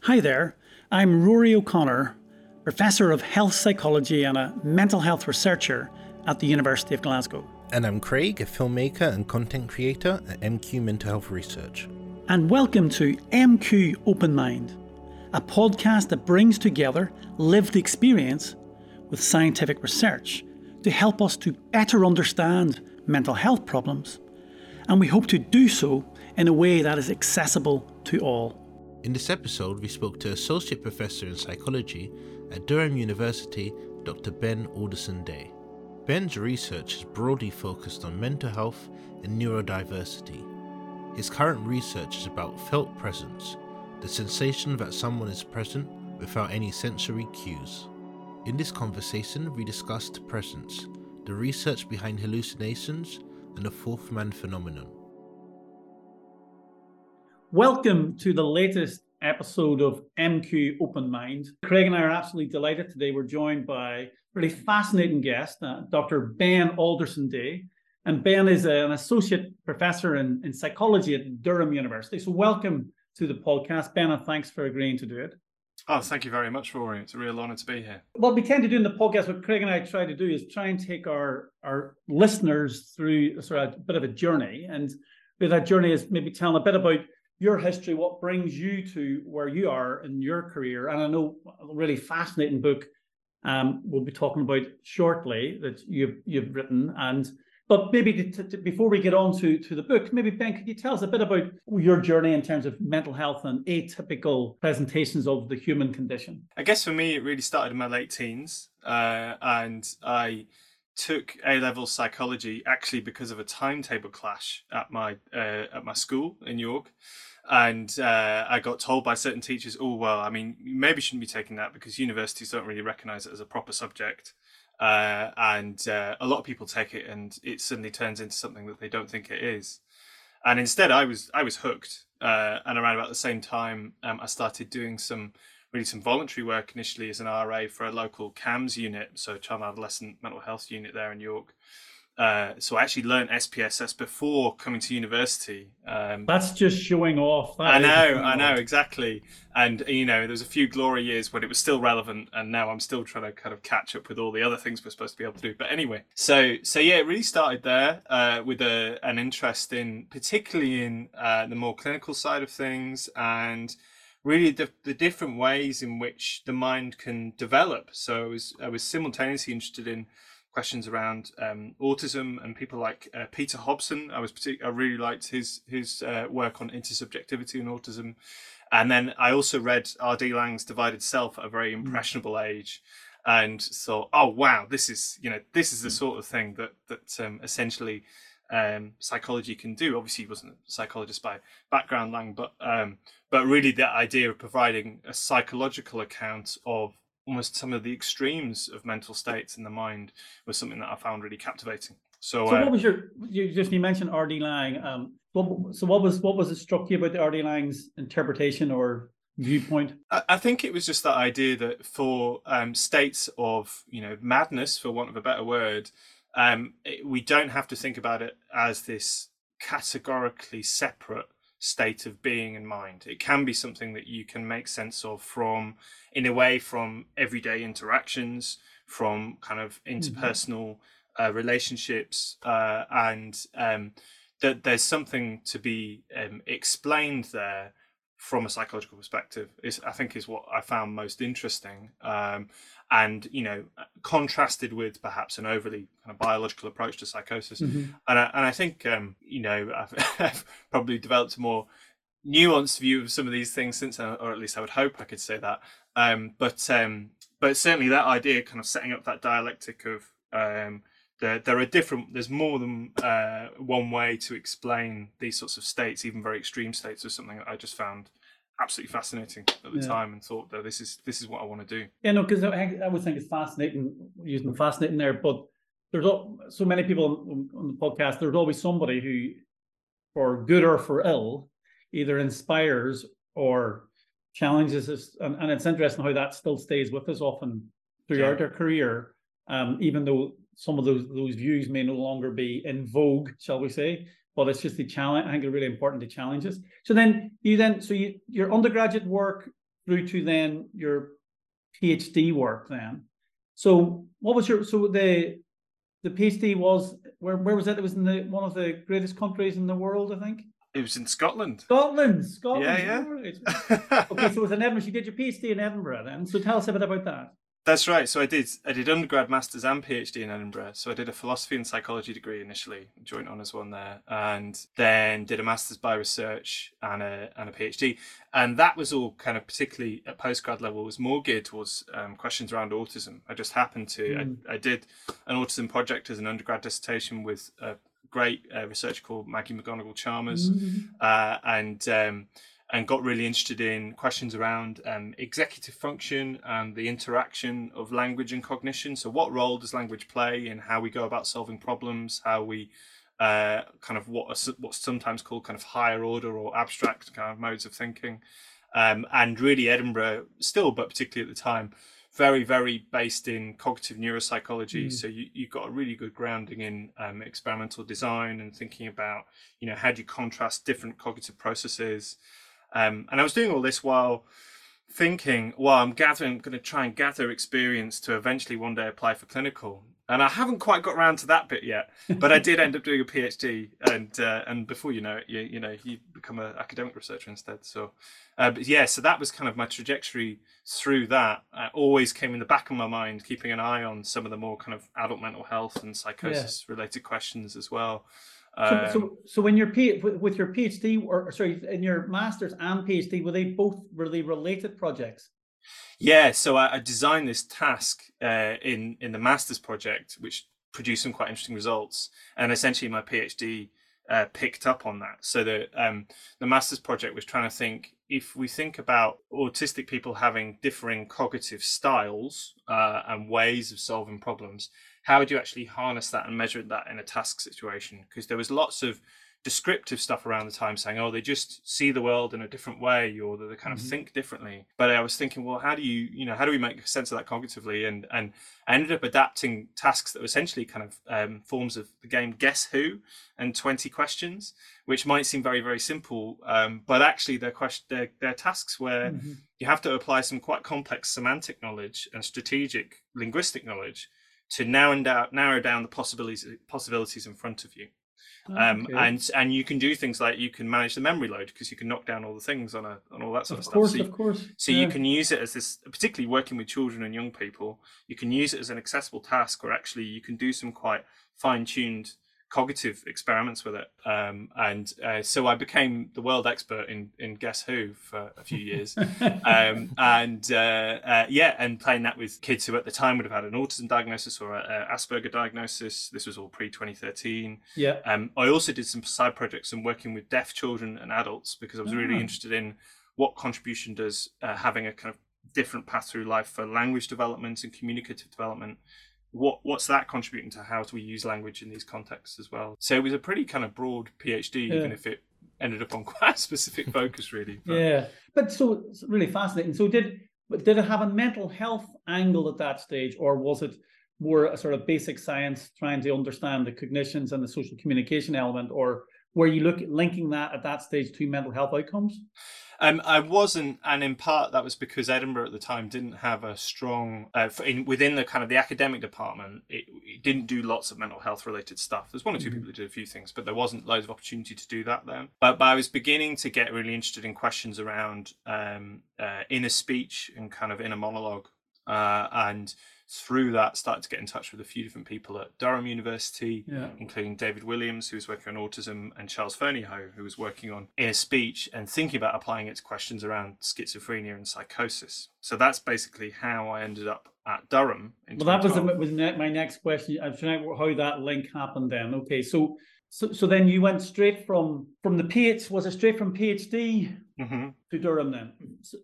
Hi there, I'm Rory O'Connor, Professor of Health Psychology and a mental health researcher at the University of Glasgow. And I'm Craig, a filmmaker and content creator at MQ Mental Health Research. And welcome to MQ Open Mind, a podcast that brings together lived experience with scientific research to help us to better understand mental health problems. And we hope to do so in a way that is accessible to all. In this episode, we spoke to Associate Professor in Psychology at Durham University, Dr. Ben Alderson Day. Ben's research is broadly focused on mental health and neurodiversity. His current research is about felt presence, the sensation that someone is present without any sensory cues. In this conversation, we discussed presence, the research behind hallucinations, and the fourth man phenomenon. Welcome to the latest episode of MQ Open Mind. Craig and I are absolutely delighted today. We're joined by a really fascinating guest, uh, Dr. Ben Alderson Day. And Ben is an associate professor in, in psychology at Durham University. So, welcome to the podcast, Ben, and thanks for agreeing to do it. Oh, thank you very much, Rory. It's a real honour to be here. What we tend to do in the podcast, what Craig and I try to do is try and take our, our listeners through sort of a bit of a journey. And with that journey is maybe telling a bit about your history, what brings you to where you are in your career. And I know a really fascinating book um, we'll be talking about shortly that you've you've written. And but maybe to, to, before we get on to, to the book, maybe Ben, could you tell us a bit about your journey in terms of mental health and atypical presentations of the human condition? I guess for me, it really started in my late teens, uh, and I took A level psychology actually because of a timetable clash at my uh, at my school in York and uh, I got told by certain teachers, "Oh well, I mean, you maybe shouldn't be taking that because universities don't really recognise it as a proper subject." Uh, and uh, a lot of people take it, and it suddenly turns into something that they don't think it is. And instead, I was I was hooked. Uh, and around about the same time, um, I started doing some really some voluntary work initially as an RA for a local CAMHS unit, so child and adolescent mental health unit there in York. Uh, so I actually learned SPSS before coming to university. Um, That's just showing off. That I know, I know, exactly. And you know, there was a few glory years when it was still relevant, and now I'm still trying to kind of catch up with all the other things we're supposed to be able to do. But anyway, so so yeah, it really started there uh, with a, an interest in, particularly in uh, the more clinical side of things, and really the, the different ways in which the mind can develop. So I was I was simultaneously interested in questions around um, autism and people like uh, Peter Hobson. I was I really liked his his uh, work on intersubjectivity and autism, and then I also read R.D. Laing's Divided Self at a very mm. impressionable mm. age, and thought, oh wow, this is you know this is the mm. sort of thing that that um, essentially. Um, psychology can do. Obviously, he wasn't a psychologist by background, Laing, but um, but really the idea of providing a psychological account of almost some of the extremes of mental states in the mind was something that I found really captivating. So, so uh, what was your you just you mentioned R.D. Laing. Um, what, so what was what was it struck you about the R.D. Laing's interpretation or viewpoint? I, I think it was just that idea that for um, states of you know madness, for want of a better word, um, it, we don't have to think about it as this categorically separate state of being and mind. It can be something that you can make sense of from, in a way, from everyday interactions, from kind of mm-hmm. interpersonal mm-hmm. uh, relationships, uh, and um, that there's something to be um, explained there from a psychological perspective is I think is what I found most interesting. Um, and you know, contrasted with perhaps an overly kind of biological approach to psychosis. Mm-hmm. And I, and I think um, you know I've, I've, probably developed a more nuanced view of some of these things since, uh, or at least I would hope I could say that. Um, but um, but certainly that idea, kind of setting up that dialectic of um, there, there are different there's more than uh, one way to explain these sorts of states even very extreme states was something that i just found absolutely fascinating at the yeah. time and thought that this is this is what i want to do yeah no because I, I would think it's fascinating using fascinating there but there's so many people on, on the podcast there's always somebody who for good or for ill either inspires or challenges us and, and it's interesting how that still stays with us often throughout yeah. our career um, even though some of those those views may no longer be in vogue, shall we say? But it's just the challenge. I think it's really important to challenge us. So then you then so you, your undergraduate work through to then your PhD work then. So what was your so the the PhD was where where was it? It was in the one of the greatest countries in the world, I think. It was in Scotland. Scotland, Scotland. Yeah, yeah. okay, so it was in Edinburgh. You did your PhD in Edinburgh then. So tell us a bit about that. That's right. So I did I did undergrad, masters, and PhD in Edinburgh. So I did a philosophy and psychology degree initially, joint honours one there, and then did a masters by research and a and a PhD. And that was all kind of particularly at postgrad level was more geared towards um, questions around autism. I just happened to mm. I, I, did an autism project as an undergrad dissertation with a great uh, researcher called Maggie McGonigle Chalmers, mm. uh, and um, and got really interested in questions around um, executive function and the interaction of language and cognition. So, what role does language play in how we go about solving problems? How we uh, kind of what are, what's sometimes called kind of higher order or abstract kind of modes of thinking, um, and really Edinburgh still, but particularly at the time, very very based in cognitive neuropsychology. Mm. So you you got a really good grounding in um, experimental design and thinking about you know how do you contrast different cognitive processes. Um, and I was doing all this while thinking, well, I'm gathering, I'm going to try and gather experience to eventually one day apply for clinical. And I haven't quite got around to that bit yet, but I did end up doing a PhD, and uh, and before you know it, you you know you become an academic researcher instead. So, uh, but yeah, so that was kind of my trajectory through that. I always came in the back of my mind, keeping an eye on some of the more kind of adult mental health and psychosis yeah. related questions as well. So, so, um, so when your P, with your PhD or sorry, in your masters and PhD, were they both really related projects? Yeah, so I, I designed this task uh, in in the masters project, which produced some quite interesting results, and essentially my PhD uh, picked up on that. So the um, the masters project was trying to think if we think about autistic people having differing cognitive styles uh, and ways of solving problems, how would you actually harness that and measure that in a task situation? Because there was lots of descriptive stuff around the time saying, oh, they just see the world in a different way or they kind of mm-hmm. think differently. But I was thinking, well, how do you, you know, how do we make sense of that cognitively? And and I ended up adapting tasks that were essentially kind of um, forms of the game Guess Who and 20 questions, which might seem very, very simple. Um, but actually they're, question, they're, they're tasks where mm-hmm. you have to apply some quite complex semantic knowledge and strategic linguistic knowledge to narrow down, narrow down the possibilities possibilities in front of you. Um, okay. and and you can do things like you can manage the memory load because you can knock down all the things on a on all that sort of, of course, stuff. So, of course, so yeah. you can use it as this, particularly working with children and young people. You can use it as an accessible task, or actually you can do some quite fine tuned cognitive experiments with it. Um, and uh, so I became the world expert in, in Guess Who for a few years. um, and uh, uh, yeah, and playing that with kids who at the time would have had an autism diagnosis or an Asperger diagnosis. This was all pre 2013. Yeah. Um, I also did some side projects and working with deaf children and adults because I was really ah. interested in what contribution does uh, having a kind of different path through life for language development and communicative development what what's that contributing to? How do we use language in these contexts as well? So it was a pretty kind of broad phd yeah. even if it ended up on quite a specific focus really but... yeah. But so it's really fascinating. So did did it have a mental health angle at that stage or was it more a sort of basic science trying to understand the cognitions and the social communication element or were you look linking that at that stage to mental health outcomes um, I wasn't, and in part that was because Edinburgh at the time didn't have a strong uh, in, within the kind of the academic department. It, it, didn't do lots of mental health related stuff. There's one or 2 mm-hmm. people who did a few things, but there wasn't loads of opportunity to do that then. But, but I was beginning to get really interested in questions around um, uh, inner speech and kind of inner monologue, uh, and through that started to get in touch with a few different people at Durham University, yeah. including David Williams, who was working on autism, and Charles Fernyhough, who was working on inner speech and thinking about applying it to questions around schizophrenia and psychosis. So that's basically how I ended up at Durham. well, that was, was my next question. I'm trying to how that link happened then. Okay, so so, so then you went straight from from the PhD. Was it straight from PhD mm-hmm. to Durham then?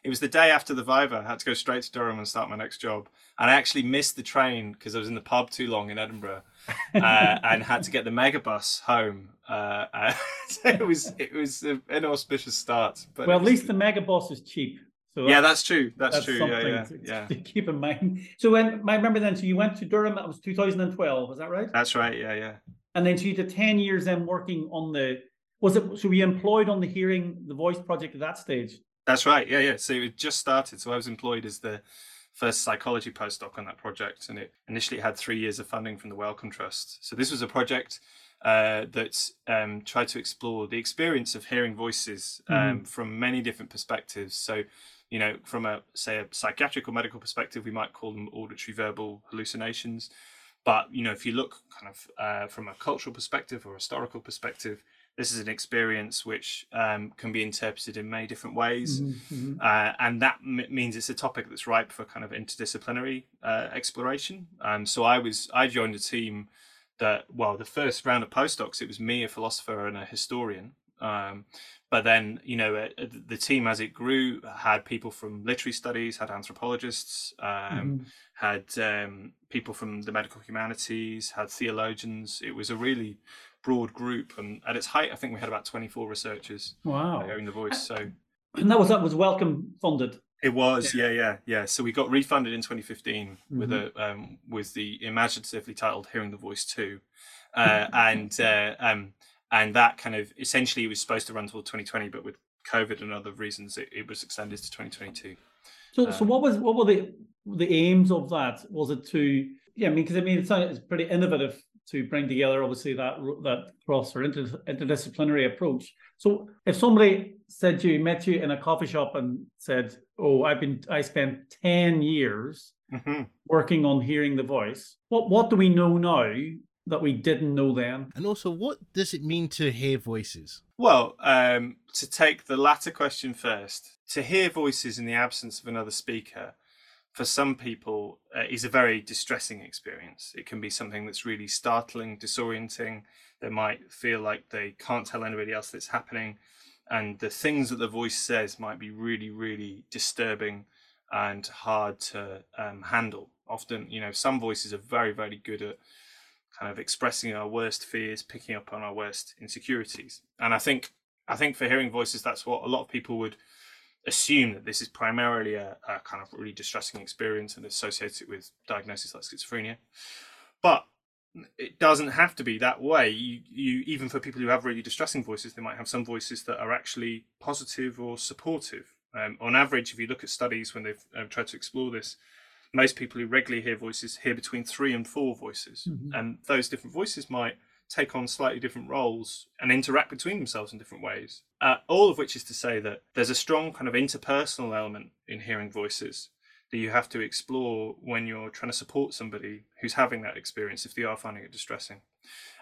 It was the day after the Viva. I had to go straight to Durham and start my next job. And I actually missed the train because I was in the pub too long in Edinburgh, uh, and had to get the megabus home. Uh, uh, it was it was an inauspicious start. But well, at least the megabus is cheap. So yeah, that's true. That's, that's true. Yeah, yeah, to, yeah. To keep in mind. So when I remember then, so you went to Durham. That was 2012. Was that right? That's right. Yeah, yeah. And then so you did 10 years then working on the, was it, so we employed on the hearing, the voice project at that stage? That's right. Yeah, yeah. So it just started. So I was employed as the first psychology postdoc on that project, and it initially had three years of funding from the Wellcome Trust. So this was a project uh, that um, tried to explore the experience of hearing voices um, mm-hmm. from many different perspectives. So, you know, from a say a psychiatric or medical perspective, we might call them auditory verbal hallucinations. But you know, if you look kind of uh, from a cultural perspective or historical perspective, this is an experience which um, can be interpreted in many different ways, mm-hmm. uh, and that m- means it's a topic that's ripe for kind of interdisciplinary uh, exploration. Um, so I was I joined a team that well, the first round of postdocs, it was me, a philosopher, and a historian. Um, but then you know uh, the team as it grew had people from literary studies, had anthropologists, um, mm-hmm. had um, people from the medical humanities, had theologians. It was a really broad group, and at its height, I think we had about 24 researchers. Wow, hearing the voice. So, and that was that was Wellcome funded. It was, yeah, yeah, yeah. So we got refunded in 2015 mm-hmm. with a um, with the imaginatively titled "Hearing the Voice 2. Uh, and uh, um, and that kind of essentially it was supposed to run until 2020, but with COVID and other reasons, it, it was extended to 2022. So, um, so what was what were the the aims of that? Was it to yeah, I mean, because I mean, it's, it's pretty innovative to bring together obviously that that cross or inter, interdisciplinary approach. So if somebody said to you, met you in a coffee shop and said, "Oh, I've been I spent ten years mm-hmm. working on hearing the voice," what what do we know now that we didn't know then? And also, what does it mean to hear voices? Well, um, to take the latter question first, to hear voices in the absence of another speaker for some people uh, is a very distressing experience. It can be something that's really startling, disorienting. They might feel like they can't tell anybody else that's happening. And the things that the voice says might be really, really disturbing and hard to um, handle. Often, you know, some voices are very, very good at kind of expressing our worst fears, picking up on our worst insecurities. And I think, I think for hearing voices, that's what a lot of people would assume that this is primarily a, a kind of really distressing experience and associated with diagnosis like schizophrenia. But it doesn't have to be that way. You, you, even for people who have really distressing voices, they might have some voices that are actually positive or supportive. Um, on average, if you look at studies when they've uh, tried to explore this, most people who regularly hear voices hear between three and four voices, mm-hmm. and those different voices might take on slightly different roles and interact between themselves in different ways. Uh, all of which is to say that there's a strong kind of interpersonal element in hearing voices that you have to explore when you're trying to support somebody who's having that experience if they are finding it distressing.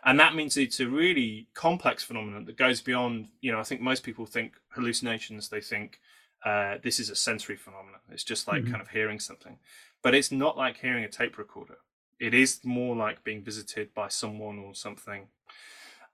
And that means it's a really complex phenomenon that goes beyond, you know, I think most people think hallucinations, they think uh, this is a sensory phenomenon. It's just like mm-hmm. kind of hearing something. But it's not like hearing a tape recorder it is more like being visited by someone or something.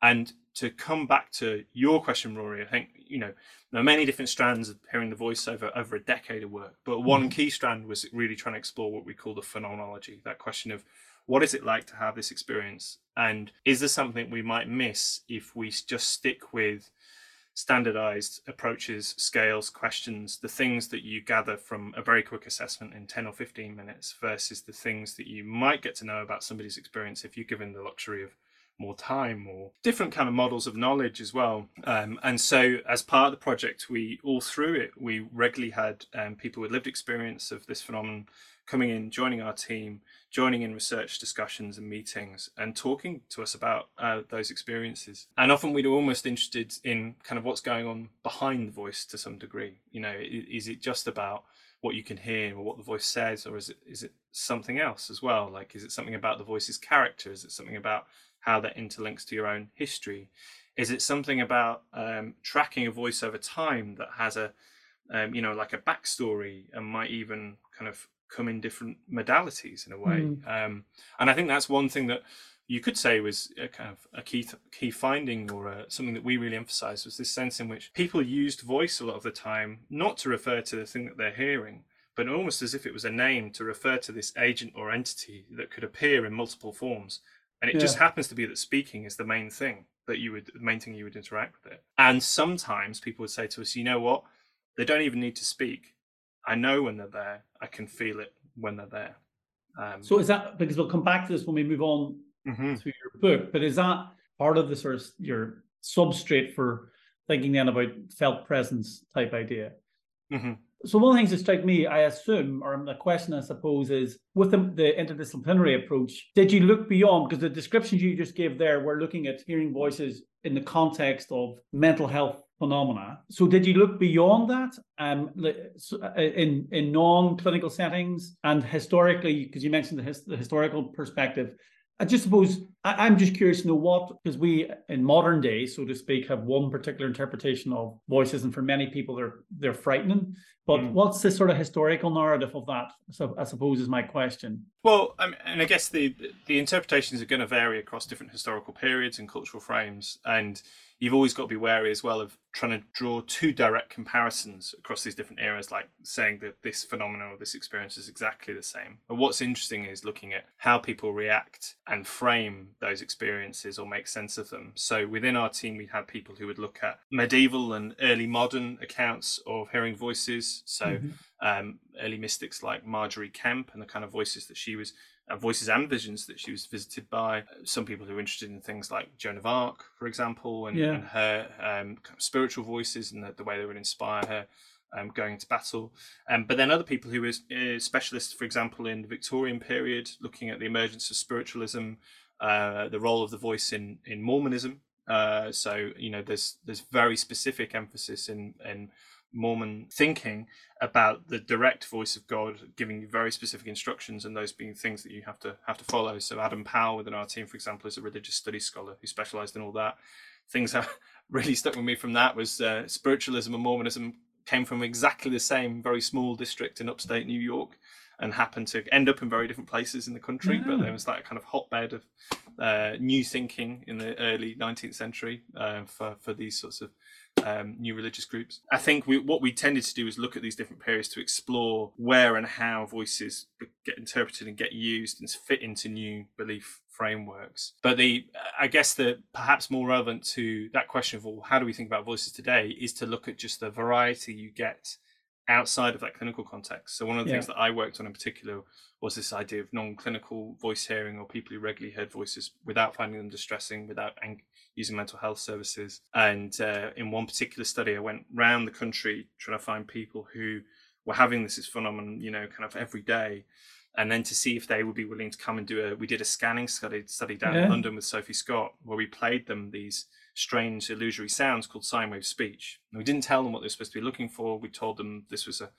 And to come back to your question, Rory, I think you know there are many different strands of hearing the voice over over a decade of work, but one mm-hmm. key strand was really trying to explore what we call the phenomenology. That question of what is it like to have this experience, and is there something we might miss if we just stick with standardized approaches, scales, questions, the things that you gather from a very quick assessment in 10 or 15 minutes versus the things that you might get to know about somebody's experience if you're given the luxury of more time or different kind of models of knowledge as well. Um, and so, as part of the project, we all through it, we regularly had um, people with lived experience of this phenomenon coming in, joining our team, joining in research discussions and meetings and talking to us about uh, those experiences. And often we'd almost interested in kind of what's going on behind the voice to some degree. You know, is it just about what you can hear or what the voice says, or is it is it something else as well? Like, is it something about the voice's character? Is it something about how that interlinks to your own history? Is it something about um, tracking a voice over time that has a um, you know, like a backstory and might even kind of come in different modalities in a way. Mm. Um, and I think that's one thing that you could say was a kind of a key th- key finding or uh, something that we really emphasized was this sense in which people used voice a lot of the time not to refer to the thing that they're hearing but almost as if it was a name to refer to this agent or entity that could appear in multiple forms and it yeah. just happens to be that speaking is the main thing that you would the main thing you would interact with it and sometimes people would say to us you know what they don't even need to speak I know when they're there. I can feel it when they're there. Um, so is that because we'll come back to this when we move on mm-hmm. to your book? But is that part of the sort of your substrate for thinking then about felt presence type idea? Mm-hmm. So one of the things that strike me, I assume, or the question I suppose is, with the, the, interdisciplinary approach, did you look beyond? Because the descriptions you just gave there were looking at hearing voices in the context of mental health phenomena. So did you look beyond that um, uh, in in non-clinical settings and historically, because you mentioned the, his, the historical perspective, I just suppose I, am just curious to know what, because we in modern days, so to speak, have one particular interpretation of voices, and for many people they're they're frightening. But mm. what's the sort of historical narrative of that? So I suppose is my question. Well, I mean, and I guess the the interpretations are going to vary across different historical periods and cultural frames, and you've always got to be wary as well of trying to draw too direct comparisons across these different eras, like saying that this phenomenon or this experience is exactly the same. But what's interesting is looking at how people react and frame those experiences or make sense of them. So within our team, we had people who would look at medieval and early modern accounts of hearing voices. So mm-hmm. um, early mystics like Margery Kempe and the kind of voices that she was uh, voices and visions that she was visited by. Some people who are interested in things like Joan of Arc, for example, and, yeah. and her um, kind of spiritual voices and the, the, way they would inspire her um, going into battle. Um, but then other people who are uh, specialists, for example, in the Victorian period, looking at the emergence of spiritualism, uh, the role of the voice in in Mormonism. Uh, so you know, there's there's very specific emphasis in in Mormon thinking about the direct voice of God giving you very specific instructions and those being things that you have to have to follow. So Adam Powell within our team, for example, is a religious studies scholar who specialized in all that. Things that really stuck with me from that was uh, spiritualism and Mormonism came from exactly the same very small district in upstate New York and happened to end up in very different places in the country. But there was that kind of hotbed of uh, new thinking in the early 19th century uh, for for these sorts of um, new religious groups. I think we, what we tended to do is look at these different periods to explore where and how voices get interpreted and get used and fit into new belief frameworks. But the, I guess the perhaps more relevant to that question of well, how do we think about voices today is to look at just the variety you get outside of that clinical context. So one of the yeah. things that I worked on in particular was this idea of non-clinical voice hearing or people who regularly heard voices without finding them distressing, without ang- using mental health services. And uh, in one particular study, I went around the country trying to find people who were having this phenomenon, you know, kind of every day. And then to see if they would be willing to come and do a, we did a scanning study study down yeah. in London with Sophie Scott, where we played them these strange illusory sounds called sine wave speech. And we didn't tell them what they were supposed to be looking for. We told them this was a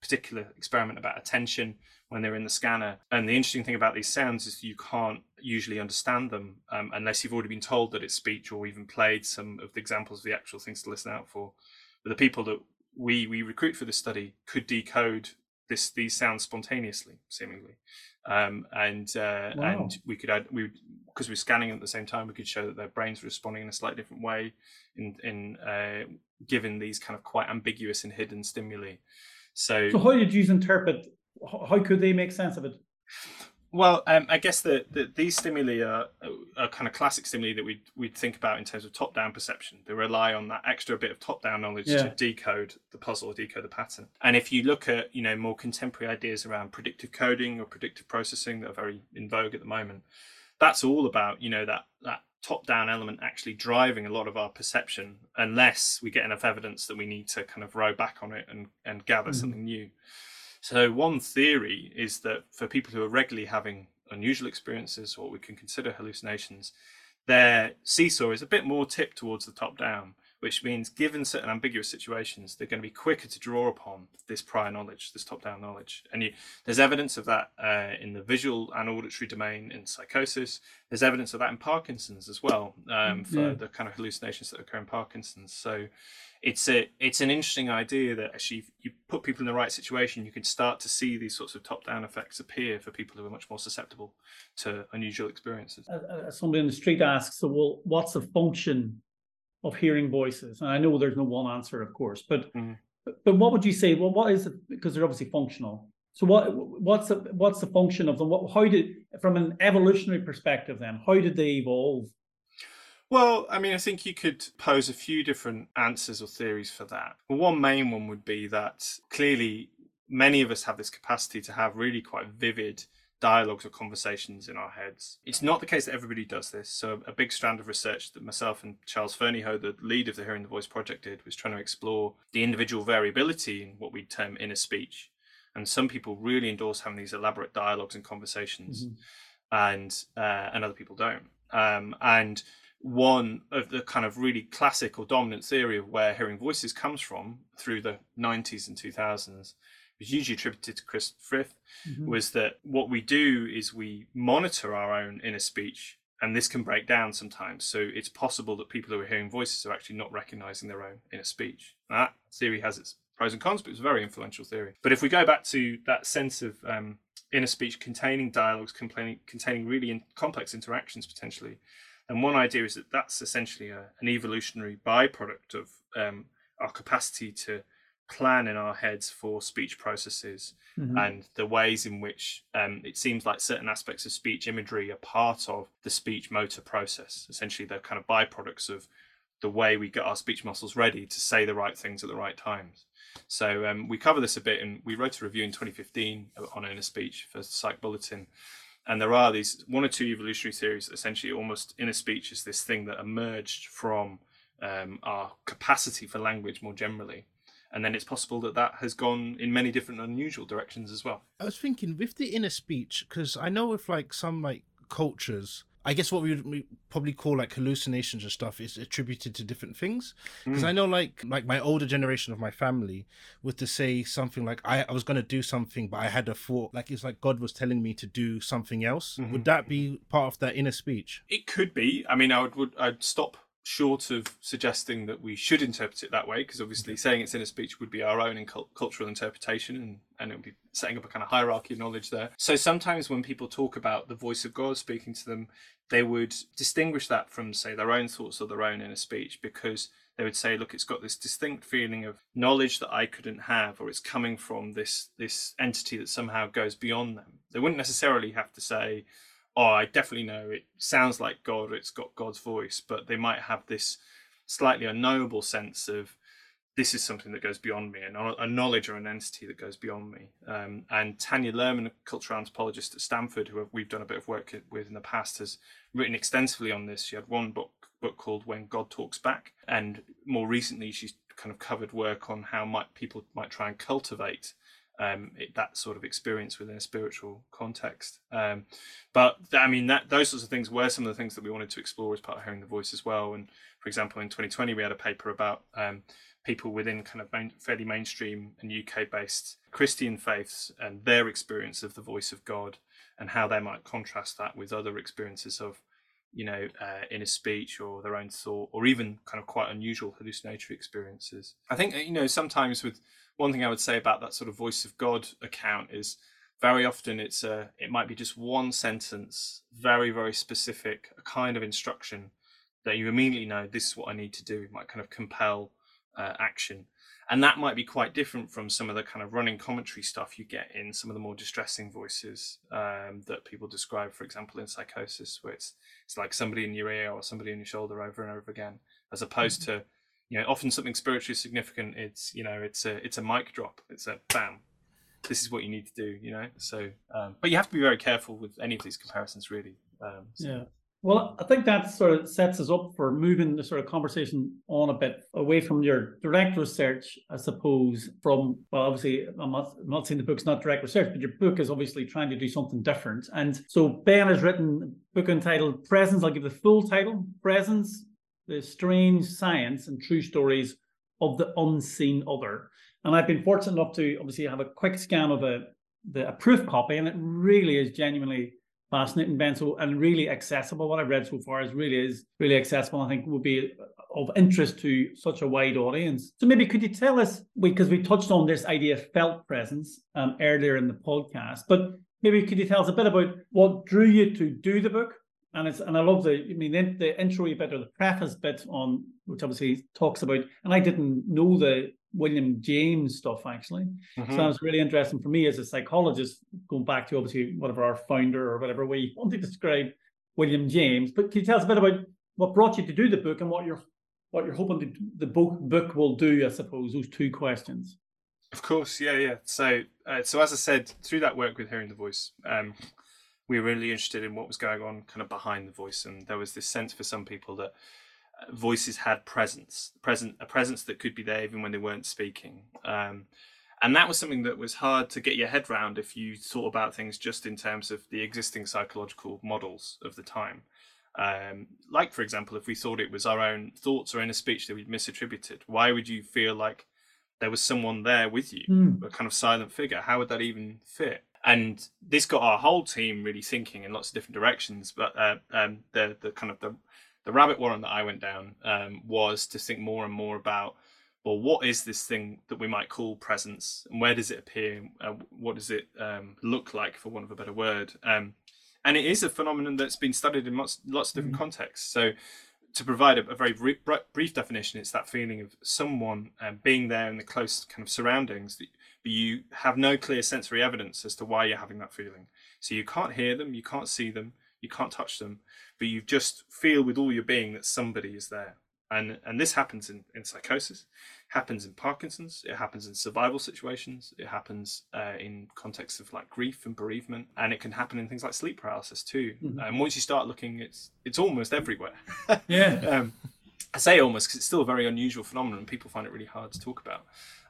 particular experiment about attention when they're in the scanner. And the interesting thing about these sounds is you can't usually understand them um, unless you've already been told that it's speech or even played some of the examples of the actual things to listen out for. But the people that we we recruit for this study could decode this these sounds spontaneously, seemingly, um, and uh, wow. and we could add we because we're scanning at the same time, we could show that their brains were responding in a slightly different way in in uh, given these kind of quite ambiguous and hidden stimuli. So, so how did you interpret how could they make sense of it? Well, um, I guess that the, these stimuli are, are, kind of classic stimuli that we'd, we'd think about in terms of top down perception. They rely on that extra bit of top down knowledge yeah. to decode the puzzle, or decode the pattern. And if you look at you know more contemporary ideas around predictive coding or predictive processing that are very in vogue at the moment, that's all about you know that that top down element actually driving a lot of our perception, unless we get enough evidence that we need to kind of row back on it and and gather mm-hmm. something new. So, one theory is that for people who are regularly having unusual experiences or we can consider hallucinations, their seesaw is a bit more tipped towards the top down, which means given certain ambiguous situations, they're going to be quicker to draw upon this prior knowledge, this top down knowledge. And you, there's evidence of that uh, in the visual and auditory domain in psychosis. There's evidence of that in Parkinson's as well, um, for yeah. the kind of hallucinations that occur in Parkinson's. So, it's a it's an interesting idea that actually if you put people in the right situation you can start to see these sorts of top down effects appear for people who are much more susceptible to unusual experiences uh, somebody in the street asks so well what's the function of hearing voices and i know there's no one answer of course but mm-hmm. but what would you say well what is it because they're obviously functional so what what's the what's the function of them what, how did from an evolutionary perspective then how did they evolve well, I mean, I think you could pose a few different answers or theories for that. one main one would be that clearly many of us have this capacity to have really quite vivid dialogues or conversations in our heads. It's not the case that everybody does this. So, a big strand of research that myself and Charles Fernyhough, the lead of the Hearing the Voice project, did was trying to explore the individual variability in what we term inner speech. And some people really endorse having these elaborate dialogues and conversations, mm-hmm. and uh, and other people don't. Um, and one of the kind of really classic or dominant theory of where hearing voices comes from through the 90s and 2000s was usually attributed to Chris Frith, mm-hmm. was that what we do is we monitor our own inner speech, and this can break down sometimes. So it's possible that people who are hearing voices are actually not recognizing their own inner speech. That theory has its pros and cons, but it's a very influential theory. But if we go back to that sense of um, inner speech containing dialogues, containing, containing really in, complex interactions potentially, and one idea is that that's essentially a, an evolutionary byproduct of um, our capacity to plan in our heads for speech processes mm-hmm. and the ways in which um, it seems like certain aspects of speech imagery are part of the speech motor process. Essentially, they're kind of byproducts of the way we get our speech muscles ready to say the right things at the right times. So um, we cover this a bit, and we wrote a review in 2015 on inner speech for Psych Bulletin. And there are these one or two evolutionary theories. Essentially, almost inner speech is this thing that emerged from um, our capacity for language more generally and then it's possible that that has gone in many different unusual directions as well i was thinking with the inner speech because i know with like some like cultures I guess what we would probably call like hallucinations and stuff is attributed to different things. Because mm. I know like like my older generation of my family would to say something like I, I was gonna do something but I had a thought like it's like God was telling me to do something else. Mm-hmm. Would that be part of that inner speech? It could be. I mean I would, would I'd stop short of suggesting that we should interpret it that way, because obviously saying it's in a speech would be our own in cultural interpretation and, and it would be setting up a kind of hierarchy of knowledge there. So sometimes when people talk about the voice of God speaking to them, they would distinguish that from, say, their own thoughts or their own inner speech, because they would say, look, it's got this distinct feeling of knowledge that I couldn't have, or it's coming from this this entity that somehow goes beyond them. They wouldn't necessarily have to say, oh, I definitely know it sounds like God, it's got God's voice, but they might have this slightly unknowable sense of this is something that goes beyond me, and a knowledge or an entity that goes beyond me. Um, and Tanya Luhrmann, a cultural anthropologist at Stanford, who we've done a bit of work with in the past, has written extensively on this. She had one book book called When God Talks Back, and more recently she's kind of covered work on how might people might try and cultivate um, it, that sort of experience within a spiritual context. Um, but I mean, that those sorts of things were some of the things that we wanted to explore as part of hearing the voice as well. And for example, in 2020, we had a paper about um, people within kind of main, fairly mainstream and UK-based Christian faiths and their experience of the voice of God and how they might contrast that with other experiences of you know, uh, inner speech or their own thought, or even kind of quite unusual hallucinatory experiences. I think, you know, sometimes with one thing I would say about that sort of voice of God account is very often it's a it might be just one sentence, very very specific, a kind of instruction that you immediately know this is what I need to do. It might kind of compel uh, action, and that might be quite different from some of the kind of running commentary stuff you get in some of the more distressing voices um, that people describe, for example, in psychosis, where it's it's like somebody in your ear or somebody in your shoulder over and over again, as opposed mm-hmm. to you know often something spiritually significant it's you know it's a it's a mic drop. It's a bam. This is what you need to do you know? So um, but you have to be very careful with any of these comparisons really um, so. yeah. Well i think that sort of sets us up for moving the sort of conversation on a bit away from your direct research i suppose from well obviously i'm not, I'm not saying the book's not direct research but your book is obviously trying to do something different. And so ben has written a book entitled presence. I'll give the full title presence the strange science and true stories of the unseen other. And I've been fortunate enough to obviously have a quick scan of a the a proof copy, and it really is genuinely fascinating, Ben. So and really accessible. What I've read so far is really is really accessible. I think would be of interest to such a wide audience. So maybe could you tell us because we touched on this idea of felt presence um, earlier in the podcast, but maybe could you tell us a bit about what drew you to do the book and it's and I love the I mean the, the intro bit or the preface bit on which obviously talks about and I didn't know the William James stuff actually. Mm-hmm. So that was really interesting for me as a psychologist, going back to obviously whatever our founder or whatever we want to describe William James. But can you tell us a bit about what brought you to do the book and what you're what you're hoping to, the book book will do? I suppose those two questions. Of course, yeah, yeah. So, uh, so as I said, through that work with hearing the voice, um, we were really interested in what was going on kind of behind the voice, and there was this sense for some people that uh, voices had presence, present a presence that could be there even when they weren't speaking. Um, and that was something that was hard to get your head around if you thought about things just in terms of the existing psychological models of the time. Um, like, for example, if we thought it was our own thoughts or inner speech that we'd misattributed, why would you feel like there was someone there with you, mm. a kind of silent figure? How would that even fit? And this got our whole team really thinking in lots of different directions. But uh, um, the the kind of the the rabbit warren that I went down um, was to think more and more about well, what is this thing that we might call presence, and where does it appear? Uh, what does it um, look like, for want of a better word? Um, and it is a phenomenon that's been studied in lots, lots of different mm contexts. So, to provide a, a very brief, brief, definition, it's that feeling of someone um, being there in the close kind of surroundings, that, but you have no clear sensory evidence as to why you're having that feeling. So you can't hear them, you can't see them, you can't touch them, but you just feel with all your being that somebody is there. And and this happens in, in psychosis happens in parkinson's it happens in survival situations it happens uh, in contexts of like grief and bereavement and it can happen in things like sleep paralysis too. Mm-hmm. and once you start looking it's it's almost everywhere. Yeah. Um, i say almost because it's still a very unusual phenomenon and people find it really hard to talk about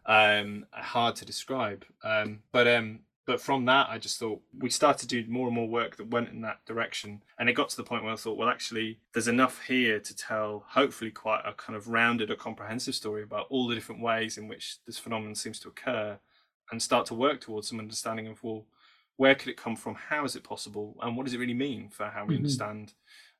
um, hard to describe. Um, but um, but from that i just thought we started to do more and more work that went in that direction. And it got to the point where i thought well actually there's enough here to tell hopefully quite a kind of rounded or comprehensive story about all the different ways in which this phenomenon seems to occur and start to work towards some understanding of well where could it come from? How is it possible? And what does it really mean for how we mm-hmm. understand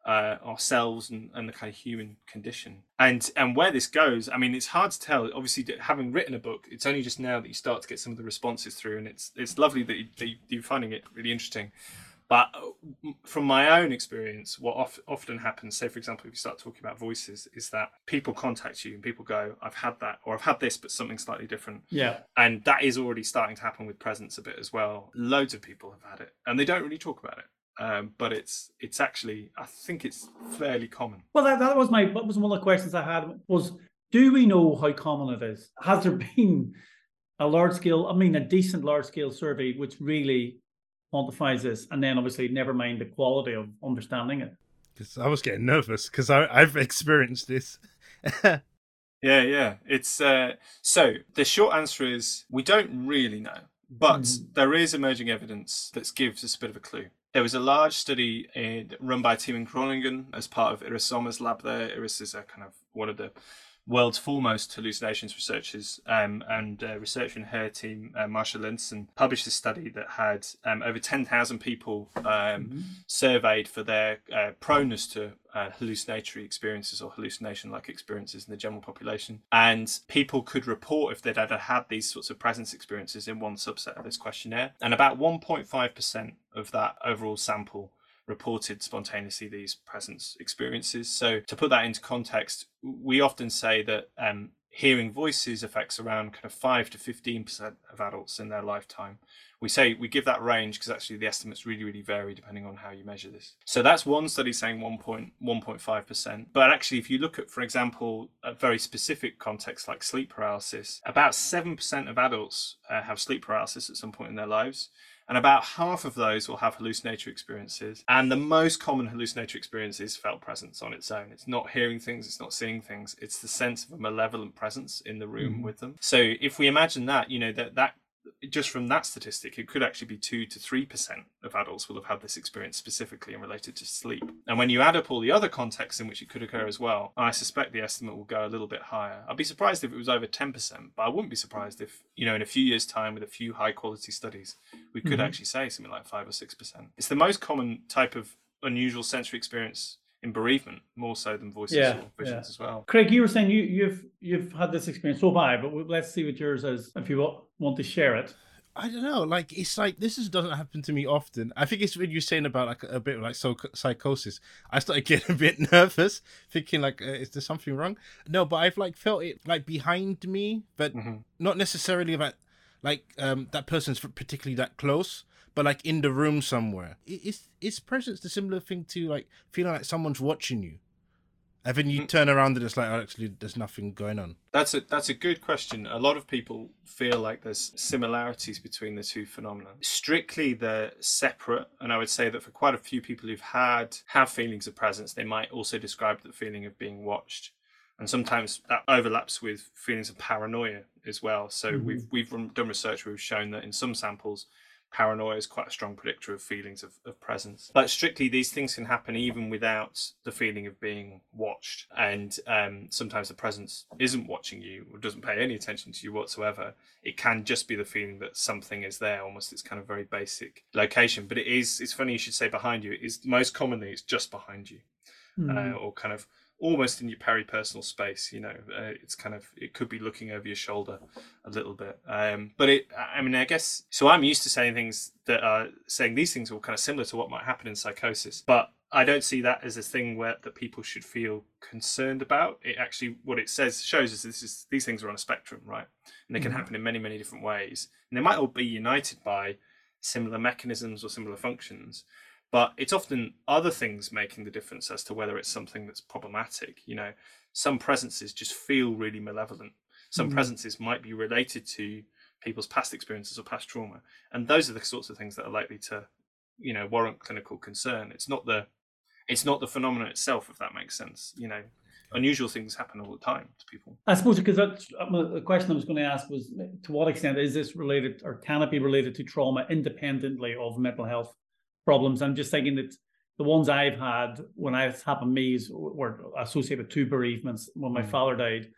uh, ourselves and, and the kind of human condition. And and where this goes, I mean, it's hard to tell. Obviously, having written a book, it's only just now that you start to get some of the responses through, and it's it's lovely that, you, that you're finding it really interesting. But uh, from my own experience, what of, often happens, say for example, if you start talking about voices, is that people contact you and people go, "I've had that," or "I've had this, but something slightly different." Yeah, and that is already starting to happen with presence a bit as well. Loads of people have had it, and they don't really talk about it um, but it's it's actually I think it's fairly common. Well, that, that was my that was one of the questions I had was do we know how common it is? Has there been a large scale, I mean, a decent large scale survey which really quantifies this, and then obviously never mind the quality of understanding it. Because I was getting nervous because I've experienced this. yeah, yeah. It's uh, so the short answer is we don't really know, but mm. there is emerging evidence that gives us a bit of a clue. There was a large study in, run by a team in Groningen as part of Iris Sommer's lab there. Iris is a kind of one of the world's foremost hallucinations researchers, um, and a researcher in her team, uh, Marsha Linszen, published a study that had um, over 10,000 people um, mm-hmm. surveyed for their uh, proneness to uh, hallucinatory experiences or hallucination like experiences in the general population. And people could report if they'd ever had these sorts of presence experiences in one subset of this questionnaire. And about 1.5% of that overall sample reported spontaneously these presence experiences. So, to put that into context, we often say that um, hearing voices affects around kind of 5 to 15% of adults in their lifetime. We say we give that range because actually the estimates really, really vary depending on how you measure this. So that's one study saying 1.1.5%. But actually, if you look at, for example, a very specific context like sleep paralysis, about 7% of adults uh, have sleep paralysis at some point in their lives and about half of those will have hallucinatory experiences. And the most common hallucinatory experience is felt presence on its own. It's not hearing things, it's not seeing things, it's the sense of a malevolent presence in the room mm-hmm. with them. So if we imagine that, you know, that that just from that statistic, it could actually be two to three percent of adults will have had this experience specifically and related to sleep. And when you add up all the other contexts in which it could occur as well, I suspect the estimate will go a little bit higher. I'd be surprised if it was over ten percent, but I wouldn't be surprised if you know in a few years' time, with a few high quality studies, we could mm-hmm. actually say something like five or six percent. It's the most common type of unusual sensory experience in bereavement more so than voices yeah, or visions yeah. as well. Craig, you were saying you, you've you've had this experience so bad, but let's see what yours is if you want to share it. I don't know. Like it's like this is, doesn't happen to me often. I think it's when you're saying about like a bit of like so psychosis. I started getting a bit nervous, thinking like, uh, is there something wrong? No, but I've like felt it like behind me, but mm-hmm. not necessarily about like um that person's particularly that close, but like in the room somewhere. Is is presence the similar thing to like feeling like someone's watching you? And then you mm. turn around and it's like, oh, actually, there's nothing going on. That's a that's a good question. A lot of people feel like there's similarities between the two phenomena. Strictly, they're separate, and I would say that for quite a few people who've had have feelings of presence, they might also describe the feeling of being watched and sometimes that overlaps with feelings of paranoia as well. So mm-hmm. we've we've done research where we've shown that in some samples, paranoia is quite a strong predictor of feelings of, of presence. But strictly, these things can happen even without the feeling of being watched. And um, sometimes the presence isn't watching you or doesn't pay any attention to you whatsoever. It can just be the feeling that something is there, almost its kind of very basic location. But it is, it's funny you should say behind you. It is most commonly, it's just behind you. Mm-hmm. Uh, or kind of almost in your peripersonal space. You know, uh, it's kind of it could be looking over your shoulder a little bit. Um, but it, I mean, I guess so. I'm used to saying things that are saying these things are kind of similar to what might happen in psychosis, but I don't see that as a thing where that people should feel concerned about. It actually, what it says shows us this is these things are on a spectrum, right? And they can mm-hmm. happen in many, many different ways, and they might all be united by similar mechanisms or similar functions but it's often other things making the difference as to whether it's something that's problematic you know. Some presences just feel really malevolent. Some mm. presences might be related to people's past experiences or past trauma. And those are the sorts of things that are likely to you know warrant clinical concern. It's not the it's not the phenomenon itself if that makes sense you know. Unusual things happen all the time to people. I suppose because that's the question i was going to ask was to what extent is this related or can it be related to trauma independently of mental health problems. I'm just thinking that the ones I've had when I've happened to me were associated with two bereavements. When my mm. father died,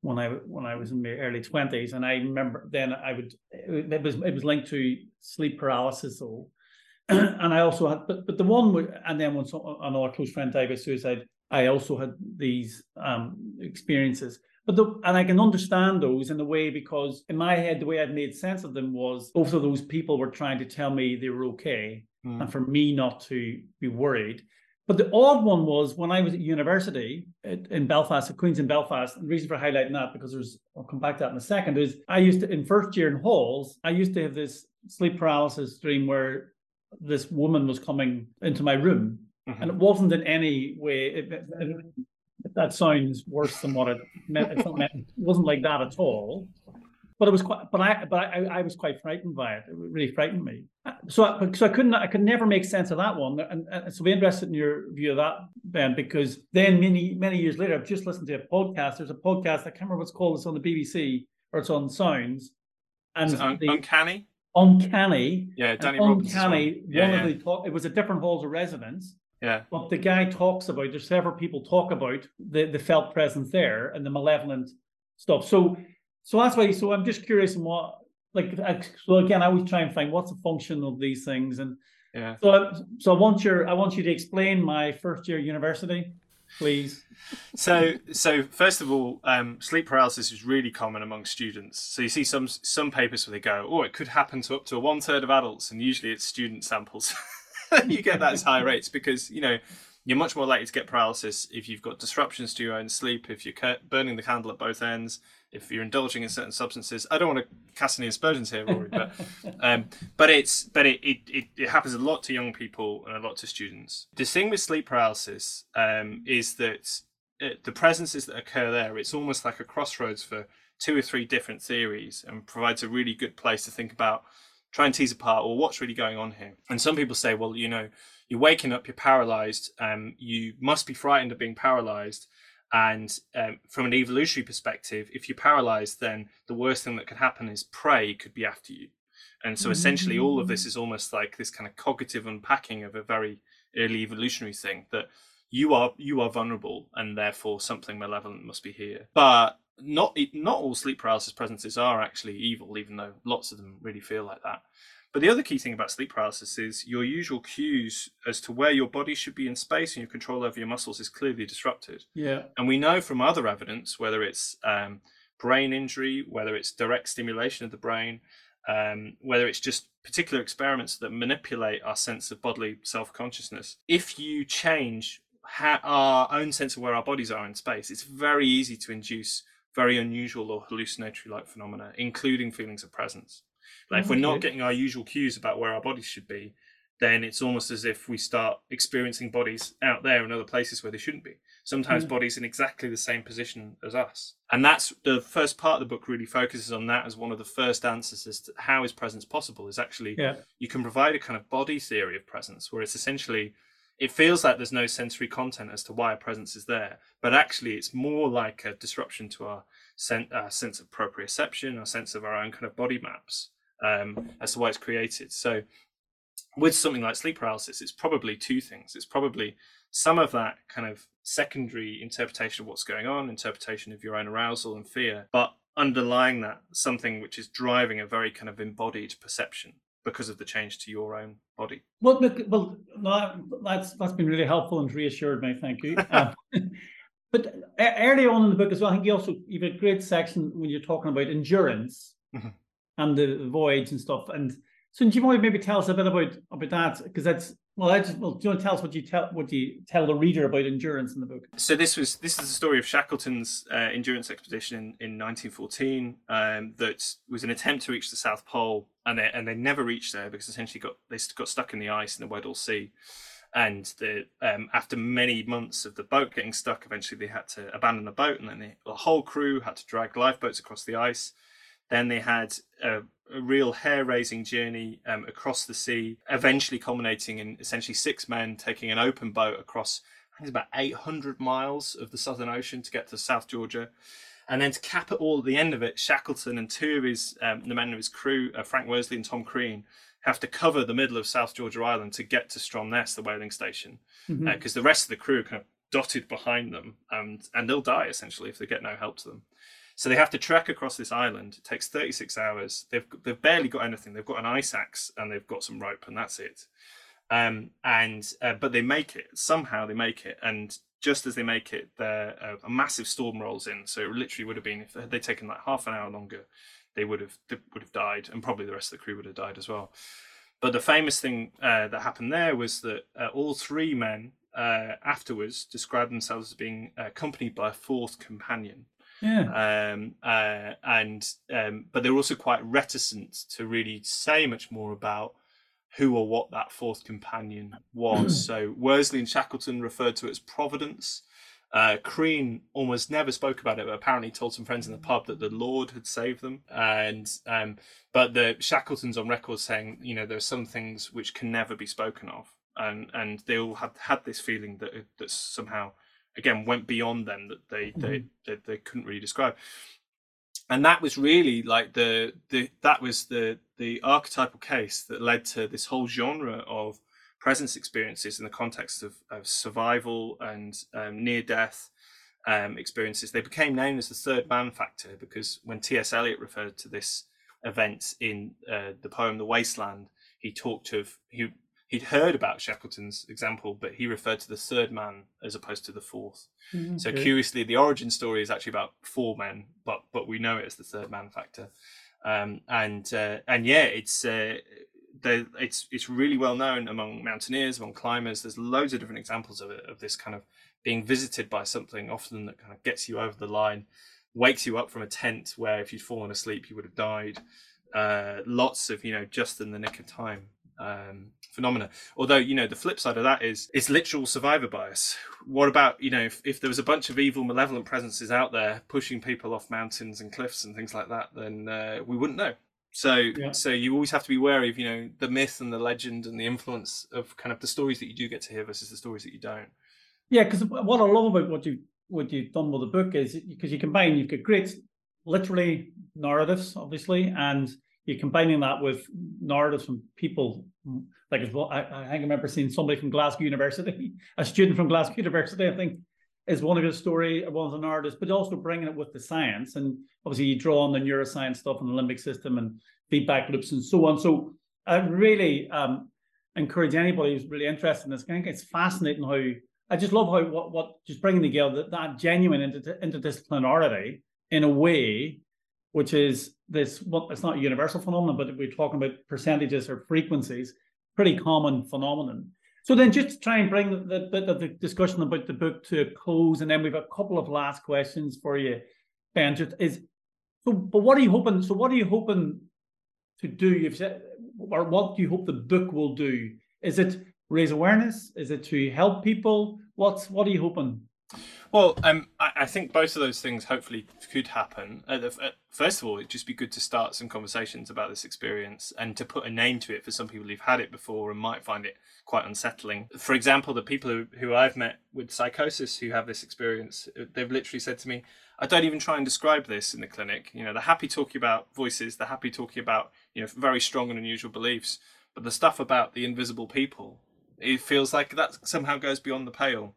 when I when I was in my early twenties, and I remember then I would it was it was linked to sleep paralysis. So, and I also had, but but the one and then when some, another close friend died by suicide, I also had these um, experiences. But the, and I can understand those in a way because in my head the way I'd made sense of them was both of those people were trying to tell me they were okay, mm. and for me not to be worried. But the odd one was when I was at university in Belfast, at Queen's in Belfast. And the reason for highlighting that because there's I'll come back to that in a second is I used to in first year in halls I used to have this sleep paralysis dream where this woman was coming into my room, mm-hmm. and it wasn't in any way. It, it, that sounds worse than what it meant. It wasn't like that at all. But it was quite but i but I, I was quite frightened by it. It really frightened me. So I, so I couldn't I could never make sense of that one. And, and so be interested in your view of that Ben because then many many years later I've just listened to a podcast. There's a podcast I can't remember what's called it's on the BBC or it's on Sounds. And un- the, uncanny? Uncanny. Yeah Danny uncanny yeah, one yeah. of the talk, it was a different halls of residence yeah. But the guy talks about, there's several people talk about the, the felt presence there and the malevolent stuff. So so that's why. So I'm just curious in what, like, so again, I always try and find what's the function of these things, and yeah. So, so I want your, I want you to explain my first year university, please. So, so first of all, um, sleep paralysis is really common among students. So you see some some papers where they go, oh, it could happen to up to a one third of adults, and usually it's student samples. you get that as high rates because you know you're much more likely to get paralysis if you've got disruptions to your own sleep, if you're burning the candle at both ends, if you're indulging in certain substances. I don't want to cast any aspersions here, Rory, but um, but it's but it, it, it happens a lot to young people and a lot to students. The thing with sleep paralysis um, is that it, uh, the presences that occur there, it's almost like a crossroads for two or three different theories, and provides a really good place to think about, try and tease apart, well, what's really going on here. And some people say, well, you know, you're waking up, you're paralyzed, um, you must be frightened of being paralyzed and um, from an evolutionary perspective, if you're paralyzed, then the worst thing that could happen is prey could be after you. And so essentially, all of this mm. is almost like this kind of cognitive unpacking of a very early evolutionary thing that you are you are vulnerable, and therefore something malevolent must be here. But not not all sleep paralysis presences are actually evil, even though lots of them really feel like that. But the other key thing about sleep paralysis is your usual cues as to where your body should be in space and your control over your muscles is clearly disrupted. Yeah. And we know from other evidence, whether it's um, brain injury, whether it's direct stimulation of the brain, um, whether it's just particular experiments that manipulate our sense of bodily self consciousness, if you change ha- our own sense of where our bodies are in space, it's very easy to induce very unusual or hallucinatory like phenomena, including feelings of presence. Like if we're not getting our usual cues about where our bodies should be, then it's almost as if we start experiencing bodies out there in other places where they shouldn't be. Sometimes mm. bodies in exactly the same position as us. And that's the first part of the book really focuses on that as one of the first answers as to how is presence possible is actually yeah. you can provide a kind of body theory of presence where it's essentially it feels like there's no sensory content as to why a presence is there, but actually it's more like a disruption to our, sen- our sense of proprioception, our sense of our own kind of body maps um, as to why it's created. So with something like sleep paralysis, it's probably two things. It's probably some of that kind of secondary interpretation of what's going on, interpretation of your own arousal and fear, but underlying that, something which is driving a very kind of embodied perception because of the change to your own body. Well, well, that's that's been really helpful and reassured me. Thank you. Um, but early on in the book as well, I think you also you have a great section when you're talking about endurance mm-hmm. and the voids and stuff. And so, do you want to maybe tell us a bit about about that? Because that's well, I just well, do you want to tell us what you tell what you tell the reader about endurance in the book? So this was this is the story of Shackleton's uh, endurance expedition in, in 1914 um, that was an attempt to reach the South Pole, and they and they never reached there because essentially got they got stuck in the ice in the Weddell Sea, and the um, after many months of the boat getting stuck, eventually they had to abandon the boat, and then the whole crew had to drag lifeboats across the ice. Then they had a, a real hair raising journey um, across the sea, eventually culminating in essentially six men taking an open boat across, I think it's about 800 miles of the Southern Ocean to get to South Georgia. And then to cap it all at the end of it, Shackleton and two of his, um, the men of his crew, uh, Frank Worsley and Tom Crean, have to cover the middle of South Georgia Island to get to Stromness, the whaling station, because mm-hmm. uh, the rest of the crew are kind of dotted behind them, and and they'll die essentially if they get no help to them. So they have to trek across this island. It takes 36 hours. They've they've barely got anything. They've got an ice axe and they've got some rope, and that's it. Um, and uh, but they make it somehow. They make it, and just as they make it, there uh, a massive storm rolls in. So it literally would have been if they taken like half an hour longer, they would have they would have died, and probably the rest of the crew would have died as well. But the famous thing uh, that happened there was that uh, all three men uh, afterwards described themselves as being accompanied by a fourth companion. Yeah. Um, uh, and um, but they're also quite reticent to really say much more about who or what that fourth companion was. so Worsley and Shackleton referred to it as Providence. Uh, Crean almost never spoke about it, but apparently told some friends in the pub that the Lord had saved them. And um, but the Shackletons on record saying, you know, there are some things which can never be spoken of, and and they all had had this feeling that that somehow again went beyond them that they mm-hmm. they, they, they couldn't really describe and that was really like the the that was the the archetypal case that led to this whole genre of presence experiences in the context of, of survival and um, near death um, experiences. They became known as the third man factor because when T.S. Eliot referred to this event in uh, the poem The Wasteland, he talked of he he'd heard about Shackleton's example, but he referred to the third man as opposed to the 4th mm-hmm. So curiously, the origin story is actually about four men, but but we know it as the third man factor. Um, and uh, and yeah, it's uh, the, it's it's really well known among mountaineers, among climbers. There's loads of different examples of it of this kind of being visited by something often that kind of gets you over the line, wakes you up from a tent where if you'd fallen asleep you would have died. Uh, lots of you know just in the nick of time um, phenomena. Although you know the flip side of that is it's literal survivor bias. What about you know if, if there was a bunch of evil, malevolent presences out there pushing people off mountains and cliffs and things like that, then uh, we wouldn't know. So yeah. so you always have to be wary of you know the myth and the legend and the influence of kind of the stories that you do get to hear versus the stories that you don't. Yeah, because what I love about what you what you've done with the book is because you combine you've got great literally narratives obviously and you're combining that with narratives from people like I, I remember seeing somebody from Glasgow University, a student from Glasgow University, I think, is one of his story, one of the narratives, but also bringing it with the science. And obviously, you draw on the neuroscience stuff and the limbic system and feedback loops and so on. So I really um, encourage anybody who's really interested in this. I think it's fascinating how I just love how what, what just bringing together that, that genuine inter- interdisciplinarity in a way which is this well, it's not a universal phenomenon, but we're talking about percentages or frequencies, pretty common phenomenon. So then just try and bring the, the, the discussion about the book to a close, and then we've a couple of last questions for you, Ben. Just is so, but what are you hoping? So what are you hoping to do? You've said, or what do you hope the book will do Is it raise awareness? Is it to help people? What's what are you hoping? Well, um, I, I, think both of those things hopefully could happen. The, first of all, it'd just be good to start some conversations about this experience and to put a name to it for some people who've had it before and might find it quite unsettling. For example, the people who, who I've met with psychosis who have this experience, uh, they've literally said to me, I don't even try and describe this in the clinic. You know, they're happy talking about voices, they're happy talking about, you know, very strong and unusual beliefs, but the stuff about the invisible people, it feels like that somehow goes beyond the pale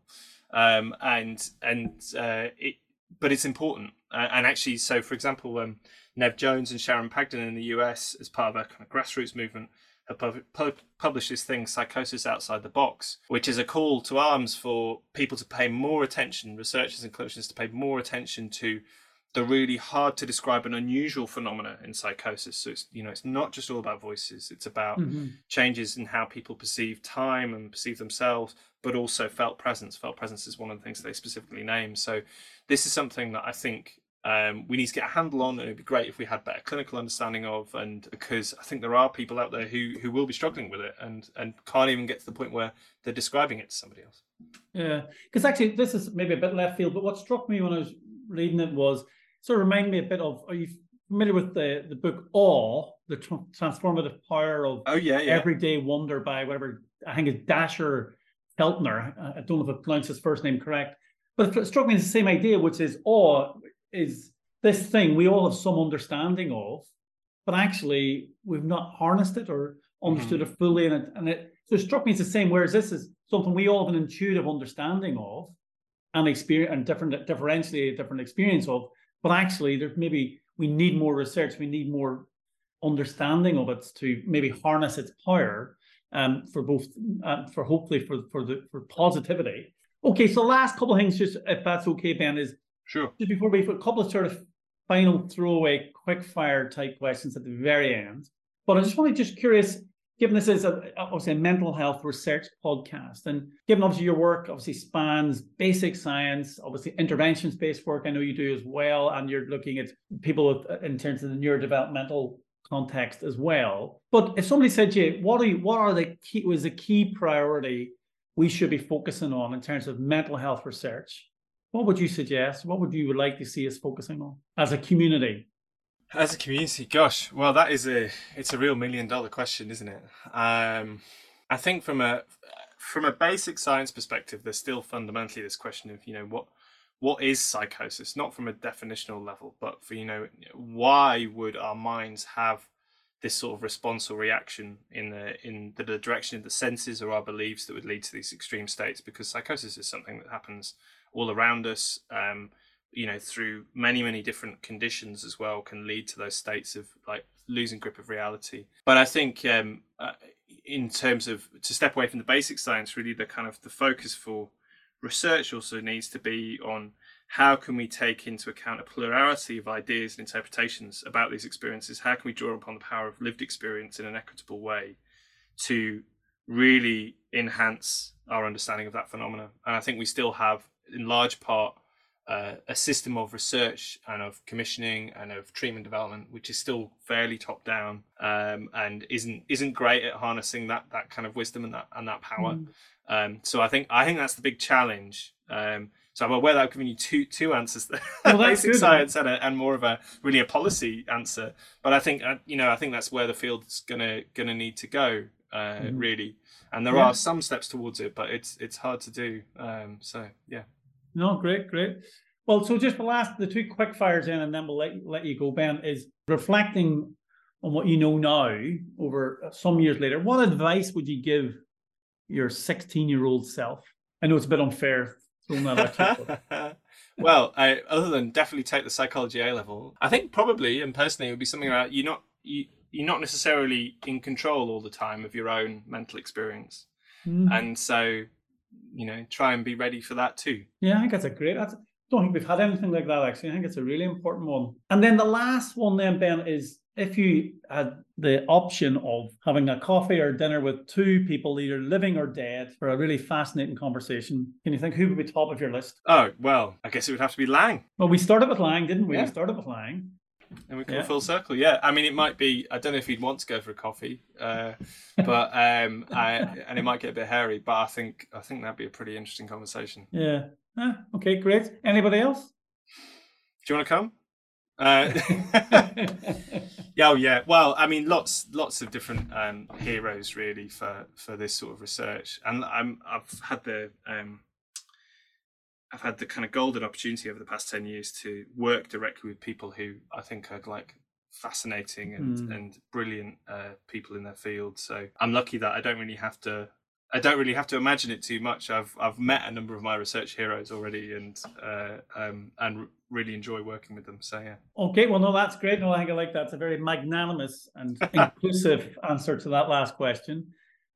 um, and and uh, it, but it's important. Uh, and actually, so for example, um, Nev Jones and Sharon Pagden in the US, as part of a kind of grassroots movement, have pub- published this thing, Psychosis Outside the Box, which is a call to arms for people to pay more attention, researchers and clinicians to pay more attention to the really hard to describe and unusual phenomena in psychosis. So it's you know it's not just all about voices; it's about mm-hmm. changes in how people perceive time and perceive themselves, but also felt presence. Felt presence is one of the things they specifically name. So this is something that I think um, we need to get a handle on, and it'd be great if we had better clinical understanding of. And because I think there are people out there who who will be struggling with it and and can't even get to the point where they're describing it to somebody else. Yeah, because actually this is maybe a bit left field, but what struck me when I was reading it was sort of remind me a bit of. Are you familiar with the the book Awe, the transformative power of oh yeah, yeah. everyday wonder by whatever I think it's Dacher Keltner. I don't know if I pronounced his first name correct, but it struck me as the same idea, which is awe is this thing we all have some understanding of, but actually we've not harnessed it or understood mm-hmm. it fully. And it, and it so it struck me as the same. Whereas this is something we all have an intuitive understanding of, and experience and different differentially different experience of, but actually there's maybe we need more research, we need more understanding of it to maybe harness its power um, for both uh, for hopefully for for the for positivity. Okay, so last couple of things, just if that's okay, Ben, is sure. Just before we put a couple of sort of final throwaway quick fire type questions at the very end. But I just want to just curious, given this is a, obviously a mental health research podcast, and given obviously your work obviously spans basic science, obviously interventions based work, I know you do as well, and you're looking at people with, uh, in terms of the neurodevelopmental context as well. But if somebody said to you, what are you, what are the key was the key priority we should be focusing on in terms of mental health research? What would you suggest? What would you like to see us focusing on as a community? As a community, gosh, well, that is a it's a real million dollar question, isn't it? Um, I think from a from a basic science perspective, there's still fundamentally this question of you know what what is psychosis not from a definitional level but for you know why would our minds have this sort of response or reaction in the in the, the direction of the senses or our beliefs that would lead to these extreme states because psychosis is something that happens all around us um, you know through many many different conditions as well can lead to those states of like losing grip of reality but i think um, uh, in terms of to step away from the basic science really the kind of the focus for research also needs to be on how can we take into account a plurality of ideas and interpretations about these experiences? How can we draw upon the power of lived experience in an equitable way to really enhance our understanding of that phenomena? And I think we still have, in large part, uh, a system of research and of commissioning and of treatment development, which is still fairly top down um, and isn't isn't great at harnessing that that kind of wisdom and that and that power. Mm. Um, so I think I think that's the big challenge. Um, so I'm aware that I've given you two two answers there, well, basic good, science and, a, and more of a really a policy answer. But I think uh, you know I think that's where the field's gonna gonna need to go uh, mm-hmm. really. And there yeah. are some steps towards it, but it's it's hard to do. Um, so yeah. No, great, great. Well, so just the last the two quick fires in, and then we'll let let you go. Ben is reflecting on what you know now over some years later. What advice would you give your 16 year old self? I know it's a bit unfair throwing that at well, I, other than definitely take the psychology A level, I think probably and personally it would be something about you're not you, you're not necessarily in control all the time of your own mental experience, mm. and so you know try and be ready for that too. Yeah, I think that's a great. That's, I don't think we've had anything like that actually. I think it's a really important one. And then the last one then Ben is if you had the option of having a coffee or dinner with two people, either living or dead, for a really fascinating conversation, can you think who would be top of your list? Oh, well, I guess it would have to be Laing. Well, we started with Laing, didn't we? Yeah. We started with Laing. And we come yeah. full circle. Yeah, I mean, it might be. I don't know if he'd want to go for a coffee, uh, but um, I, and it might get a bit hairy. But I think I think that'd be a pretty interesting conversation. Yeah. Ah, okay, great. Anybody else? Do you want to come? Uh, yeah, oh yeah. Well, I mean, lots, lots of different um, heroes really for for this sort of research, and I'm I've had the um, I've had the kind of golden opportunity over the past 10 years to work directly with people who I think are like fascinating and, mm. and brilliant uh, people in their field. So I'm lucky that I don't really have to I don't really have to imagine it too much. I've I've met a number of my research heroes already, and uh, um, and really enjoy working with them. So yeah. Okay, well, no, that's great. No, I think I like that. It's a very magnanimous and inclusive answer to that last question.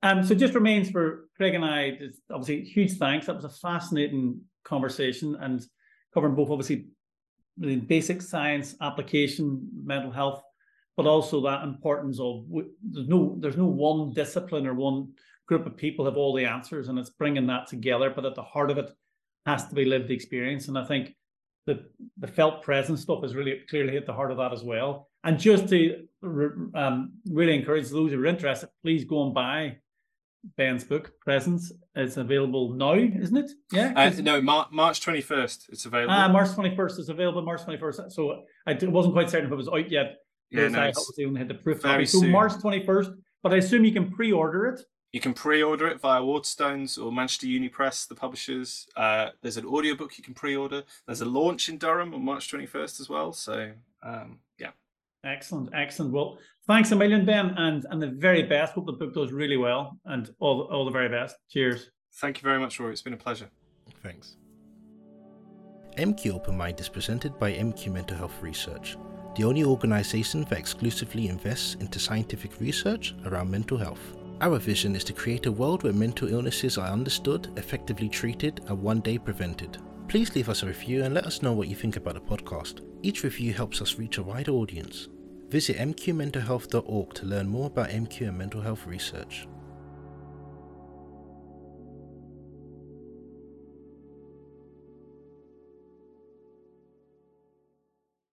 Um, so just remains for Craig and I, obviously, huge thanks. That was a fascinating conversation and covering both obviously the basic science application, mental health, but also that importance of there's no there's no one discipline or one group of people have all the answers, and it's bringing that together. But at the heart of it has to be lived experience, and I think the the felt presence stuff is really clearly at the heart of that as well. And just to um, really encourage those who are interested, please go and buy Ben's book, Presence. It's available now, isn't it? Yeah. Uh, no, Mar- March 21st. It's available. Ah, March 21st is available. March 21st. So I d- wasn't quite certain if it was out yet. Yeah, no, I obviously only had the proof copy. So soon. March 21st, but I assume you can pre-order it. You can pre-order it via Waterstones or Manchester Uni Press, the publishers. Uh, there's an audiobook you can pre-order. There's a launch in Durham on March 21st as well. So um, yeah. Excellent, excellent. Well, thanks a million, Ben, and and the very best. Hope the book does really well, and all all the very best. Cheers. Thank you very much, Rory. It's been a pleasure. Thanks. MQ Open Mind is presented by MQ Mental Health Research, the only organisation that exclusively invests into scientific research around mental health. Our vision is to create a world where mental illnesses are understood, effectively treated, and one day prevented. Please leave us a review and let us know what you think about the podcast. Each review helps us reach a wider audience. Visit mqmentalhealth.org to learn more about MQ and mental health research.